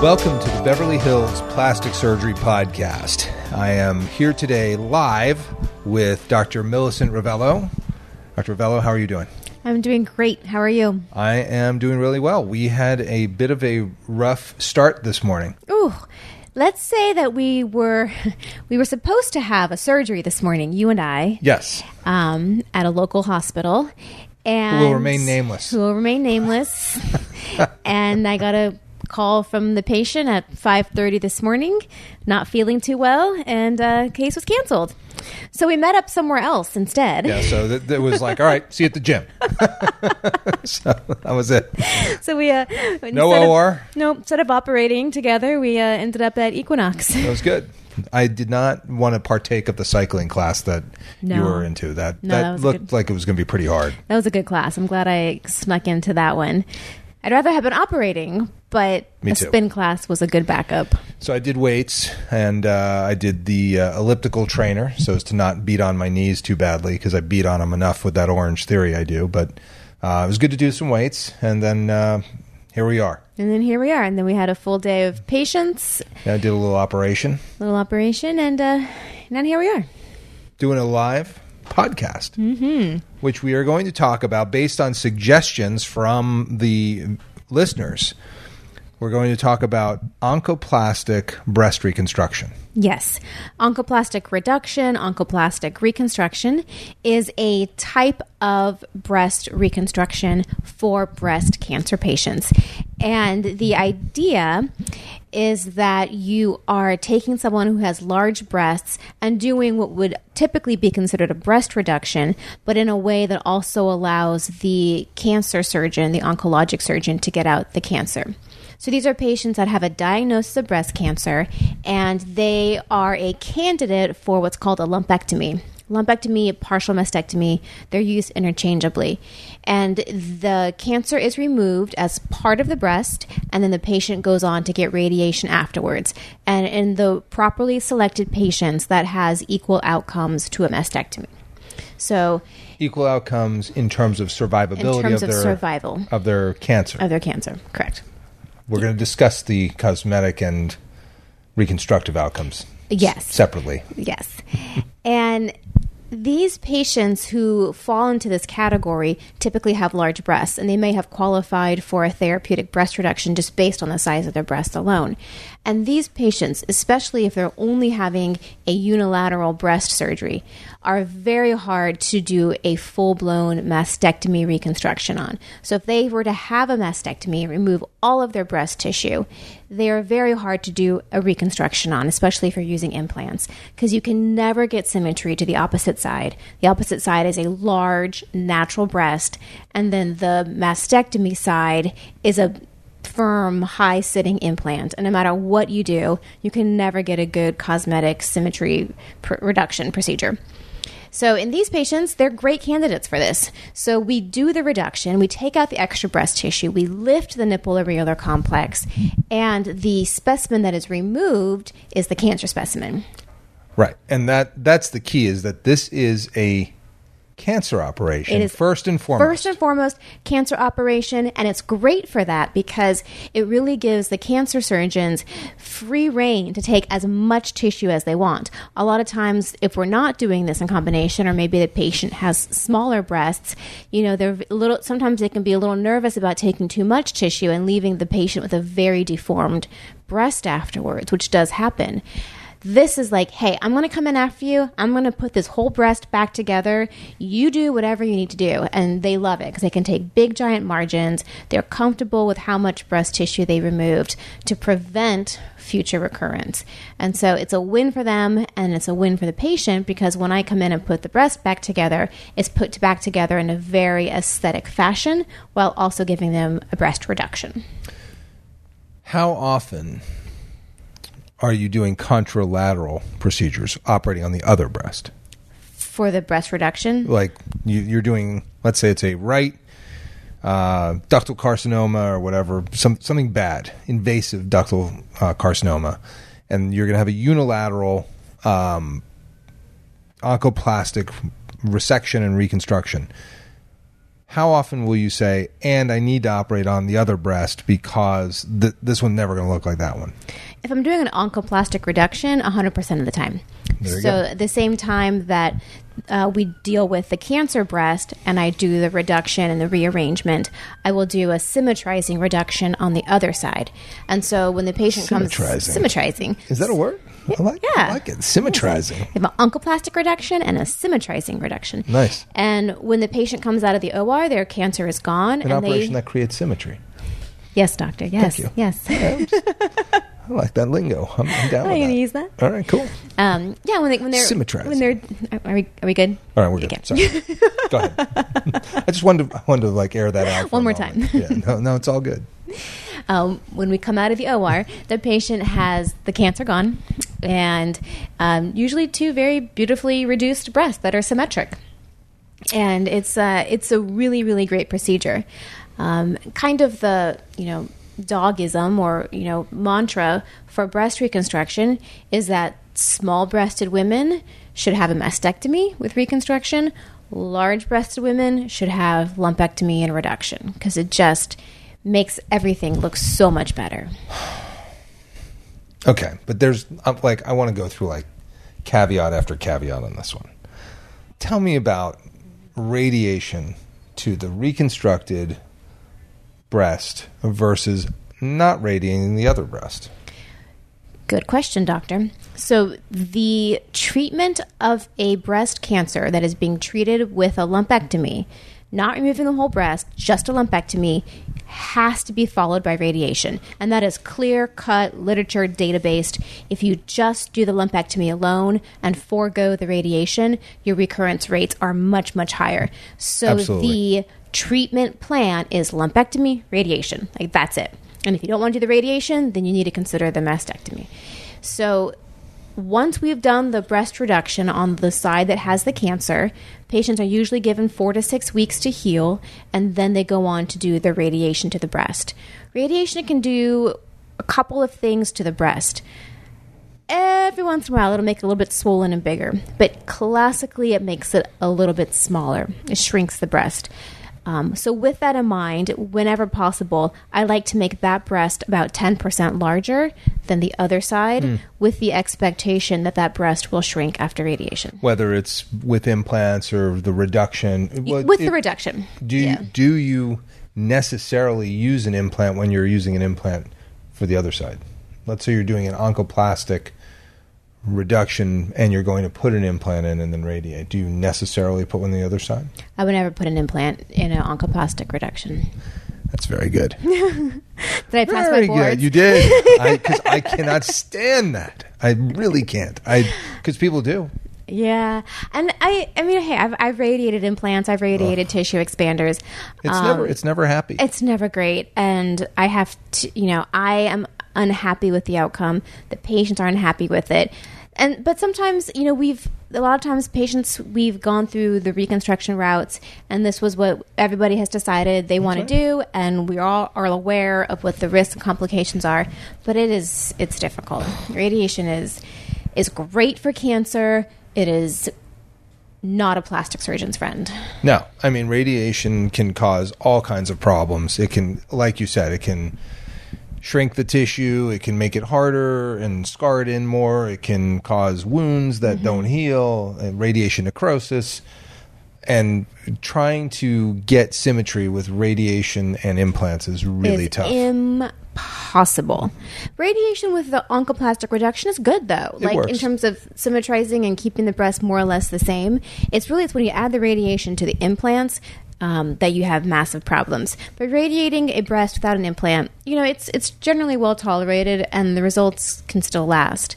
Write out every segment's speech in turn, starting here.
Welcome to the Beverly Hills Plastic Surgery Podcast. I am here today live with Dr. Millicent Rovelo. Dr. Rovelo, how are you doing? I'm doing great. How are you? I am doing really well. We had a bit of a rough start this morning. Ooh, let's say that we were we were supposed to have a surgery this morning, you and I, Yes. um, at a local hospital, and will remain nameless. Who will remain nameless. and I got a call from the patient at 5:30 this morning, not feeling too well, and uh, case was canceled. So we met up somewhere else instead. Yeah, so that, that was like, all right, see you at the gym. so that was it. So we uh, No of- OR. no, instead of operating together, we uh, ended up at Equinox. That was good. I did not want to partake of the cycling class that you were into. That No, that, that looked good. like it was going to be pretty hard. That was a good class. I'm glad I snuck into that one. I'd rather have been operating, but Me a too. spin class was a good backup. So I did weights and uh, I did the uh, elliptical trainer so as to not beat on my knees too badly because I beat on them enough with that Orangetheory I do. But uh, it was good to do some weights and then uh, here we are. And then here we are. And then we had a full day of patients, I did a little operation, little operation, and, uh, and then here we are. doing it live podcast, mm-hmm. which we are going to talk about based on suggestions from the listeners. We're going to talk about oncoplastic breast reconstruction. Yes. Oncoplastic reduction, oncoplastic reconstruction is a type of breast reconstruction for breast cancer patients. And the idea is that you are taking someone who has large breasts and doing what would typically be considered a breast reduction, but in a way that also allows the cancer surgeon, the oncologic surgeon, to get out the cancer. So these are patients that have a diagnosis of breast cancer and they are a candidate for what's called a lumpectomy. Lumpectomy, partial mastectomy, they're used interchangeably. And the cancer is removed as part of the breast, and then the patient goes on to get radiation afterwards. And in the properly selected patients, that has equal outcomes to a mastectomy. So, Equal outcomes in terms of survivability in terms of of their survival of their cancer. of their cancer, correct. We're going to discuss the cosmetic and reconstructive outcomes Yes. separately. Yes. and these patients who fall into this category typically have large breasts, and they may have qualified for a therapeutic breast reduction just based on the size of their breast alone. And these patients, especially if they're only having a unilateral breast surgery, are very hard to do a full blown mastectomy reconstruction on. So, if they were to have a mastectomy and remove all of their breast tissue, they are very hard to do a reconstruction on, especially if you're using implants, because you can never get symmetry to the opposite side. The opposite side is a large natural breast, and then the mastectomy side is a firm, high sitting implant. And no matter what you do, you can never get a good cosmetic symmetry pr- reduction procedure. So, in these patients, they're great candidates for this. So, we do the reduction, we take out the extra breast tissue, we lift the nipple areolar complex, and the specimen that is removed is the cancer specimen. Right. And that that's the key is that this is a cancer operation It is first and foremost. First and foremost, cancer operation, and it's great for that because it really gives the cancer surgeons free reign to take as much tissue as they want. A lot of times, if we're not doing this in combination, or maybe the patient has smaller breasts, you know, they're a little. Sometimes they can be a little nervous about taking too much tissue and leaving the patient with a very deformed breast afterwards, which does happen. This is like, hey, I'm going to come in after you. I'm going to put this whole breast back together. You do whatever you need to do. And they love it because they can take big, giant margins. They're comfortable with how much breast tissue they removed to prevent future recurrence. And so it's a win for them and it's a win for the patient because when I come in and put the breast back together, it's put back together in a very aesthetic fashion while also giving them a breast reduction. How often are you doing contralateral procedures operating on the other breast? For the breast reduction, Like you, you're doing, let's say it's a right uh, ductal carcinoma or whatever, some something bad, invasive ductal uh, carcinoma, and you're going to have a unilateral um, oncoplastic resection and reconstruction. how often will you say, and I need to operate on the other breast because th- this one's never going to look like that one? If I'm doing an oncoplastic reduction, 100% of the time. So go. at the same time that uh, we deal with the cancer breast and I do the reduction and the rearrangement, I will do a symmetrizing reduction on the other side. And so when the patient comes Symmetrizing. symmetrizing, Is that a word? I like, Yeah. I like it. Symmetrizing. I have an oncoplastic reduction and a symmetrizing reduction. Nice. And when the patient comes out of the OR, their cancer is gone. An and operation they, that creates symmetry. yes, doctor. Yes, you. yes. I like that lingo. I'm, I'm down Are with you gonna use that? All right, cool. Um, yeah, when they when they're Symmetrizing. When they're are we are we good? All right, we're good. Okay. Sorry. Go ahead. I just wanted to, I wanted to like air that out. for One a more moment. time. yeah, no, no, it's all good. Um, when we come out of the OR, the patient has the cancer gone, and um, usually two very beautifully reduced breasts that are symmetric. And it's uh, it's a really really great procedure. Um, kind of the you know dogism or you know mantra for breast reconstruction is that small-breasted women should have a mastectomy with reconstruction. Large-breasted women should have lumpectomy and reduction because it just makes everything look so much better. Okay, but there's I'm like I want to go through like caveat after caveat on this one. Tell me about radiation to the reconstructed breast versus not radiating the other breast. Good question, doctor. So, the treatment of a breast cancer that is being treated with a lumpectomy, not removing the whole breast, just a lumpectomy, has to be followed by radiation. And that is clear cut literature data based. If you just do the lumpectomy alone and forego the radiation, your recurrence rates are much, much higher. So, Absolutely. the treatment plan is lumpectomy, radiation. Like, that's it. And if you don't want to do the radiation, then you need to consider the mastectomy. So, once we've done the breast reduction on the side that has the cancer, patients are usually given four to six weeks to heal, and then they go on to do the radiation to the breast. Radiation can do a couple of things to the breast. Every once in a while, it'll make it a little bit swollen and bigger, but classically, it makes it a little bit smaller. It shrinks the breast. Um, so, with that in mind, whenever possible, I like to make that breast about 10% larger than the other side with the expectation that that breast will shrink after radiation. Whether it's with implants or the reduction. Well, with it- the reduction. Do you, Yeah. do you necessarily use an implant when you're using an implant for the other side? Let's say you're doing an oncoplastic reduction and you're going to put an implant in and then radiate. Do you necessarily put one on the other side? I would never put an implant in an oncoplastic reduction. That's very good. Did I pass Very my boards? good. You did. Because I, cannot stand that. I really can't. I because people do. Yeah, and I, I mean, hey, I've, I've radiated implants, I've radiated tissue expanders. It's Um, never. It's never happy. It's never great, and I have to, you know, I am unhappy with the outcome. The patients aren't happy with it, and but sometimes, you know, we've a lot of times patients we've gone through the reconstruction routes, and this was what everybody has decided they want right. to do, and we all are aware of what the risks and complications are. But it is it's difficult. Radiation is is great for cancer. It is not a plastic surgeon's friend. No, I mean radiation can cause all kinds of problems. It can, like you said, it can shrink the tissue. It can make it harder and scar it in more. It can cause wounds that mm-hmm. don't heal. And radiation necrosis. And trying to get symmetry with radiation and implants is really is tough. impossible. Radiation with the oncoplastic reduction is good though. like in terms of symmetrizing and keeping the breast more or less the same. It's really it's when you add the radiation to the implants um, that you have massive problems. But radiating a breast without an implant, you know, it's it's generally well tolerated and the results can still last.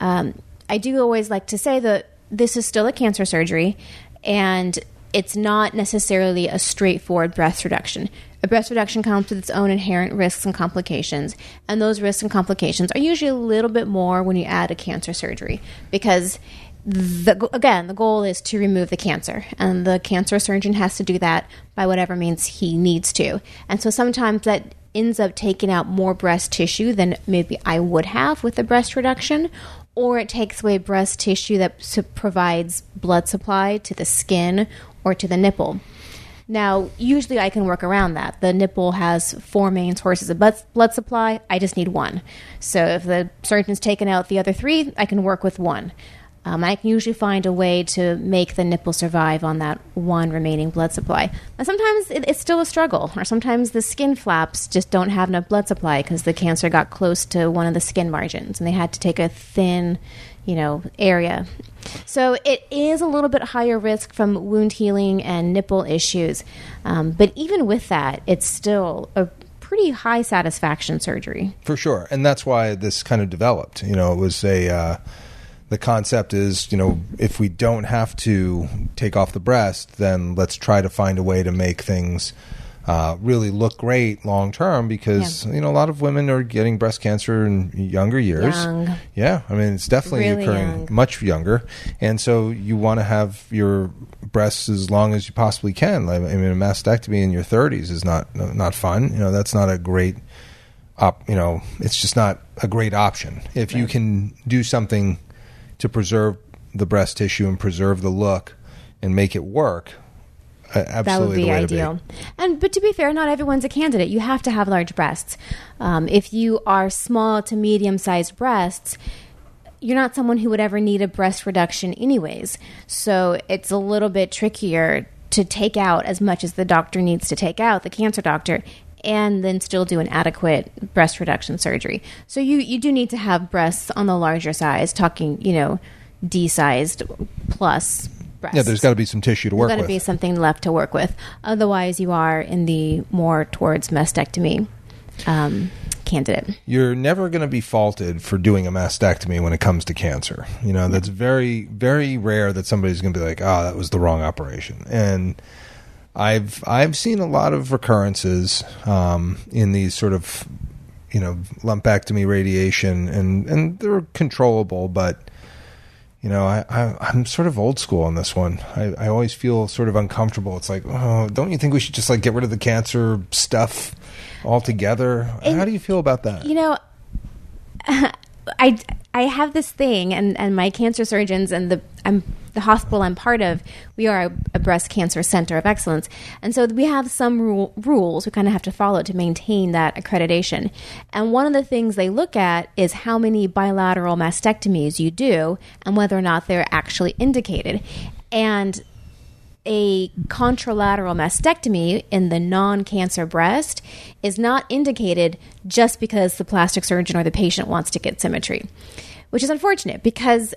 Um, I do always like to say that this is still a cancer surgery, and it's not necessarily a straightforward breast reduction. A breast reduction comes with its own inherent risks and complications, and those risks and complications are usually a little bit more when you add a cancer surgery because the, again, the goal is to remove the cancer, and the cancer surgeon has to do that by whatever means he needs to. And so sometimes that ends up taking out more breast tissue than maybe I would have with a breast reduction, or it takes away breast tissue that su- provides blood supply to the skin or to the nipple. Now, usually I can work around that. The nipple has four main sources of blood, blood supply. I just need one. So if the surgeon's taken out the other three, I can work with one. Um, I can usually find a way to make the nipple survive on that one remaining blood supply. But sometimes it, it's still a struggle, or sometimes the skin flaps just don't have enough blood supply because the cancer got close to one of the skin margins and they had to take a thin, you know, area. So it is a little bit higher risk from wound healing and nipple issues. Um, but even with that, it's still a pretty high satisfaction surgery. For sure. And that's why this kind of developed. You know, it was a. Uh, the concept is, you know, if we don't have to take off the breast, then let's try to find a way to make things uh, really look great long term because Yeah. you know a lot of women are getting breast cancer in younger years. Young. Yeah, I mean it's definitely Really occurring young. much younger, and so you want to have your breasts as long as you possibly can. I mean, a mastectomy in your 30s is not not fun. You know, that's not a great op. You know, it's just not a great option. If you can do something to preserve the breast tissue and preserve the look and make it work, absolutely that would be the ideal. be. And but to be fair, not everyone's a candidate. You have to have large breasts. Um, if you are small to medium sized breasts, you're not someone who would ever need a breast reduction, anyways. So it's a little bit trickier to take out as much as the doctor needs to take out, the cancer doctor. And then still do an adequate breast reduction surgery. So you, you do need to have breasts on the larger size, talking, you know, D sized plus breasts. Yeah, there's got to be some tissue to work There's got to be something left to work with. Otherwise, you are in the more towards mastectomy um, candidate. you're never going to be faulted for doing a mastectomy when it comes to cancer. You know, that's very, very rare that somebody's going to be like, "Oh, that was the wrong operation." And I've I've seen a lot of recurrences um, in these sort of, you know, lumpectomy radiation, and and they're controllable, but. You know, I, I I'm sort of old school on this one. I, I always feel sort of uncomfortable. It's like, oh, don't you think we should just like get rid of the cancer stuff altogether? And- How do you feel about that? You know, I I have this thing, and and my cancer surgeons and the I'm the hospital I'm part of. We are a, a breast cancer center of excellence, and so we have some rule, rules we kind of have to follow to maintain that accreditation. And one of the things they look at is how many bilateral mastectomies you do, and whether or not they're actually indicated. And a contralateral mastectomy in the non cancer breast is not indicated just because the plastic surgeon or the patient wants to get symmetry, which is unfortunate because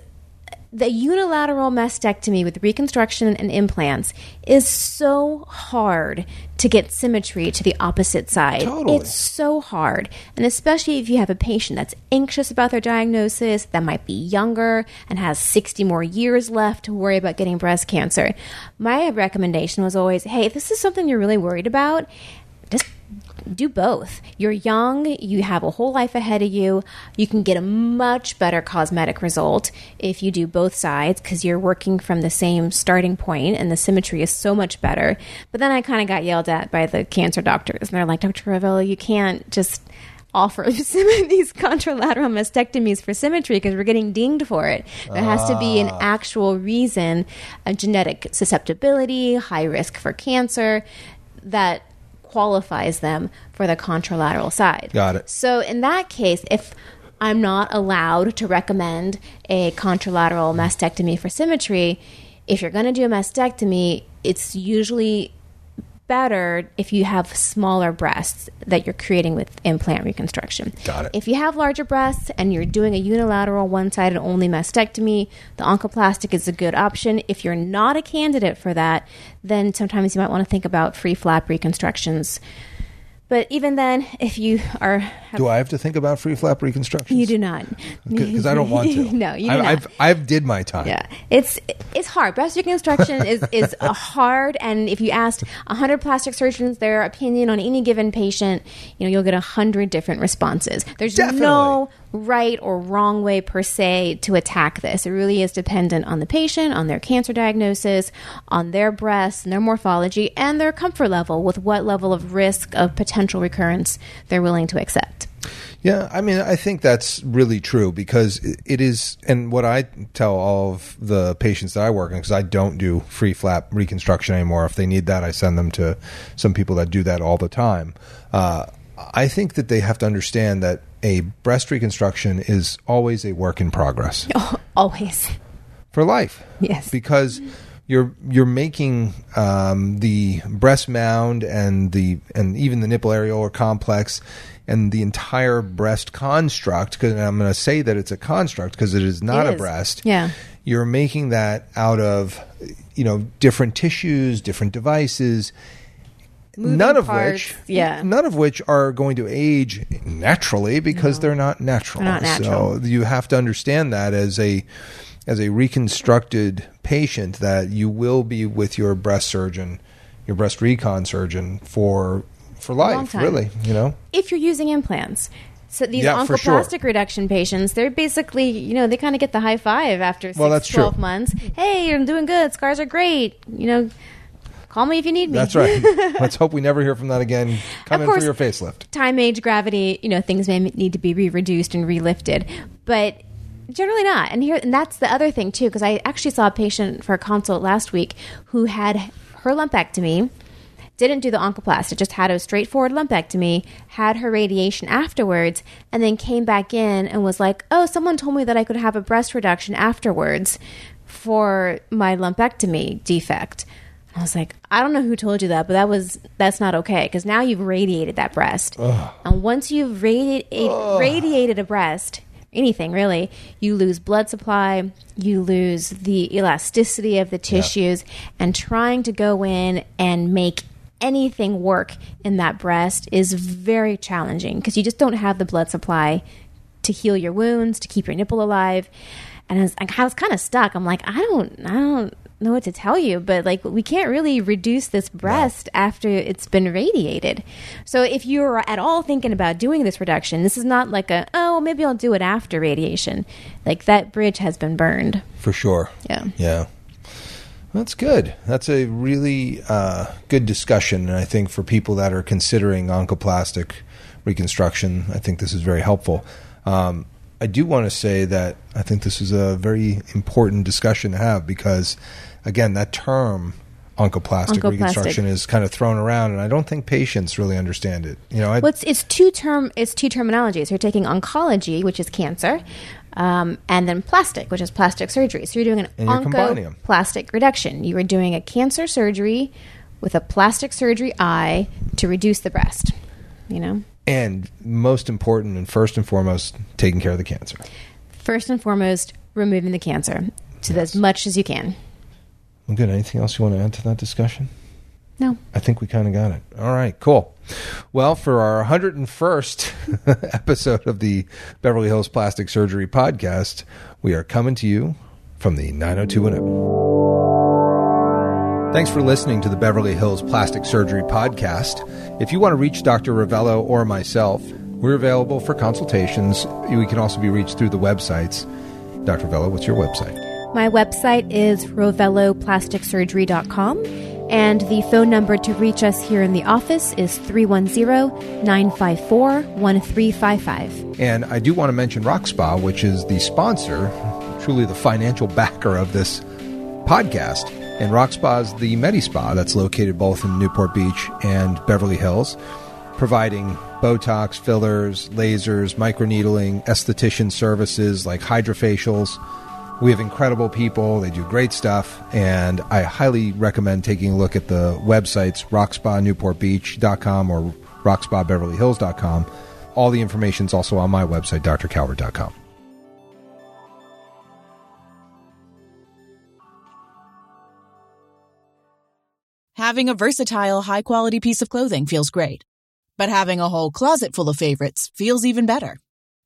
the unilateral mastectomy with reconstruction and implants is so hard to get symmetry to the opposite side. Totally. It's so hard. And especially if you have a patient that's anxious about their diagnosis, that might be younger and has 60 more years left to worry about getting breast cancer. My recommendation was always hey, if this is something you're really worried about, just do both. You're young, you have a whole life ahead of you. You can get a much better cosmetic result if you do both sides because you're working from the same starting point and the symmetry is so much better. But then I kind of got yelled at by the cancer doctors and they're like, Dr. Rovelo, you can't just offer some of these contralateral mastectomies for symmetry because we're getting dinged for it. There has to be an ah. actual reason, a genetic susceptibility, high risk for cancer that qualifies them for the contralateral side. Got it. So in that case, if I'm not allowed to recommend a contralateral mastectomy for symmetry, if you're going to do a mastectomy, it's usually better if you have smaller breasts that you're creating with implant reconstruction. Got it. If you have larger breasts and you're doing a unilateral one-sided only mastectomy, the oncoplastic is a good option. If you're not a candidate for that, then sometimes you might want to think about free flap reconstructions. But even then, if you are have Do I have to think about free flap reconstructions? you do not. because I don't want to. no, you do I, not. I've I've did my time. Yeah, it's it's hard. Breast reconstruction is is a hard, and if you asked hundred plastic surgeons their opinion on any given patient, you know you'll get a hundred different responses. There's Definitely. no right or wrong way per se to attack this. It really is dependent on the patient, on their cancer diagnosis, on their breasts, and their morphology, and their comfort level with what level of risk of potential recurrence they're willing to accept. Yeah, I mean, I think that's really true because it- it is, and what I tell all of the patients that I work on, because I don't do free flap reconstruction anymore. If they need that, I send them to some people that do that all the time. Uh, I think that they have to understand that a breast reconstruction is always a work in progress Always. for life. Yes. because you're you're making um, the breast mound and the and even the nipple areolar complex and the entire breast construct. Because I'm going to say that it's a construct because it is not It a is. breast. Yeah. you're making that out of you know different tissues, different devices. None of parts, which, yeah. none of which are going to age naturally because they're not natural. They're not natural. So you have to understand that as a as a reconstructed patient that you will be with your breast surgeon, your breast recon surgeon for for life, really. You know, if you're using implants. So these Yeah, for sure. oncoplastic reduction patients, they're basically, you know, they kind of get the high five after six, Well, that's 12 true. months. Hey, I'm doing good. Scars are great. You know, call me if you need me. that's right. Let's hope we never hear from that again. Come Of in course. for your facelift. Time, age, gravity, you know, things may need to be re-reduced and relifted, but generally not. And here, and that's the other thing too, because I actually saw a patient for a consult last week who had her lumpectomy, didn't do the oncoplastic, just had a straightforward lumpectomy, had her radiation afterwards, and then came back in and was like, "Oh, someone told me that I could have a breast reduction afterwards for my lumpectomy defect." I was like, I don't know who told you that, but that was that's not okay because now you've radiated that breast, and once you've radiated radiated a breast, anything really, you lose blood supply, you lose the elasticity of the tissues, and trying to go in and make anything work in that breast is very challenging because you just don't have the blood supply to heal your wounds, to keep your nipple alive. And I was, I was kind of stuck. I'm like, I don't, I don't know what to tell you, but like, we can't really reduce this breast after it's been radiated. So if you're at all thinking about doing this reduction, this is not like a, oh, maybe I'll do it after radiation. Like that bridge has been burned. For sure. Yeah. Yeah. That's good. That's a really uh, good discussion. And I think for people that are considering oncoplastic reconstruction, I think this is very helpful. Um, I do want to say that I think this is a very important discussion to have because, again, that term oncoplastic, Oncoplastic. reconstruction is kind of thrown around, and I don't think patients really understand it. You know, I, Well, it's, it's two term it's two terminologies. You're taking oncology, which is cancer, um, and then plastic, which is plastic surgery. So you're doing an oncoplastic reduction. You are doing a cancer surgery with a plastic surgery eye to reduce the breast. You know, and most important and first and foremost, taking care of the cancer. first and foremost, removing the cancer to Yes. as much as you can. Well, good. Anything else you want to add to that discussion? No, I think we kind of got it. All right, cool. Well, for our 101st episode of the Beverly Hills Plastic Surgery Podcast, we are coming to you from the 90210. Thanks for listening to the Beverly Hills Plastic Surgery Podcast. If you want to reach Dr. Rovelo or myself, we're available for consultations. We can also be reached through the websites. Dr. Rovelo, what's your website? My website is roveloplasticsurgery.com. And the phone number to reach us here in the office is 310 954 1355. And I do want to mention Rock Spa, which is the sponsor, truly the financial backer of this podcast. And Rock Spa is the Medi Spa that's located both in Newport Beach and Beverly Hills, providing Botox, fillers, lasers, microneedling, esthetician services like hydrofacials. We have incredible people. They do great stuff. And I highly recommend taking a look at the websites rockspanewportbeach.com or rockspabeverlyhills.com. All the information is also on my website, drcalvert.com. Having a versatile, high quality piece of clothing feels great. But having a whole closet full of favorites feels even better.